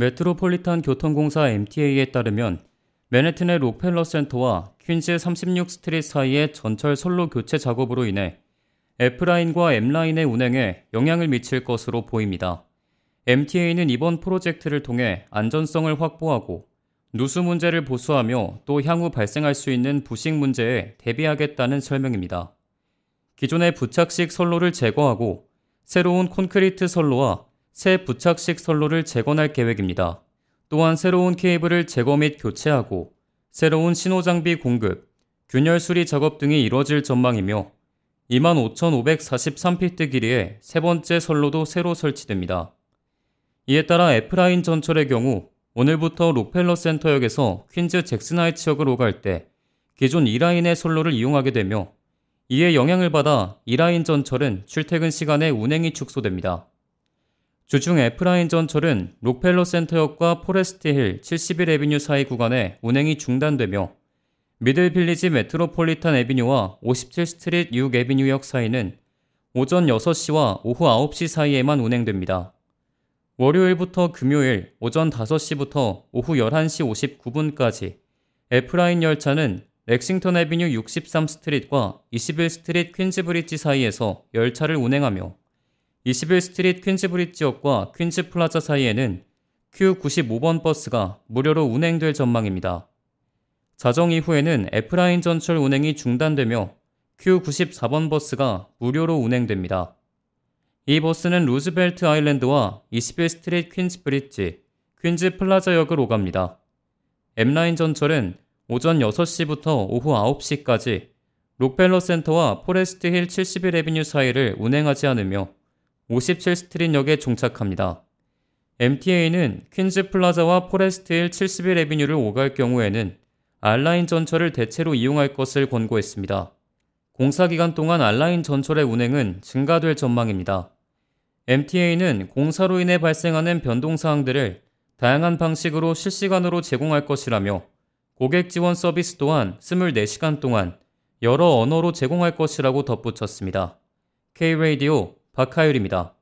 메트로폴리탄 교통공사 MTA에 따르면 맨해튼의 록펠러 센터와 퀸즈 36 Street 사이의 전철 선로 교체 작업으로 인해 F라인과 M라인의 운행에 영향을 미칠 것으로 보입니다. MTA는 이번 프로젝트를 통해 안전성을 확보하고 누수 문제를 보수하며 또 향후 발생할 수 있는 부식 문제에 대비하겠다는 설명입니다. 기존의 부착식 선로를 제거하고 새로운 콘크리트 선로와 새 부착식 선로를 재건할 계획입니다. 또한 새로운 케이블을 제거 및 교체하고 새로운 신호 장비 공급, 균열 수리 작업 등이 이뤄질 전망이며 25,543피트 길이의 세 번째 선로도 새로 설치됩니다. 이에 따라 F라인 전철의 경우 오늘부터 록펠러 센터역에서 퀸즈 잭슨하이츠역으로 갈 때 기존 2라인의 선로를 이용하게 되며 이에 영향을 받아 E라인 전철은 출퇴근 시간에 운행이 축소됩니다. 주중 F라인 전철은 록펠러 센터역과 포레스트 힐 71 Avenue 사이 구간에 운행이 중단되며 미들빌리지 메트로폴리탄 Avenue와 57 Street 6 Avenue역 사이는 오전 6시와 오후 9시 사이에만 운행됩니다. 월요일부터 금요일 오전 5시부터 오후 11시 59분까지 F라인 열차는 렉싱턴 Avenue 63 Street과 21 Street 퀸즈 브릿지 사이에서 열차를 운행하며 21 Street 퀸즈 브릿지역과 퀸즈 플라자 사이에는 Q95번 버스가 무료로 운행될 전망입니다. 자정 이후에는 F라인 전철 운행이 중단되며 Q94번 버스가 무료로 운행됩니다. 이 버스는 루즈벨트 아일랜드와 21 Street 퀸즈 브릿지, 퀸즈 플라자역을 오갑니다. M라인 전철은 오전 6시부터 오후 9시까지 록펠러 센터와 포레스트 힐 71 에비뉴 사이를 운행하지 않으며 57 스트릿역에 종착합니다. MTA는 퀸즈 플라자와 포레스트 힐 71 에비뉴를 오갈 경우에는 R라인 전철을 대체로 이용할 것을 권고했습니다. 공사 기간 동안 R라인 전철의 운행은 증가될 전망입니다. MTA는 공사로 인해 발생하는 변동 사항들을 다양한 방식으로 실시간으로 제공할 것이라며 고객 지원 서비스 또한 24시간 동안 여러 언어로 제공할 것이라고 덧붙였습니다. K-Radio 박하율입니다.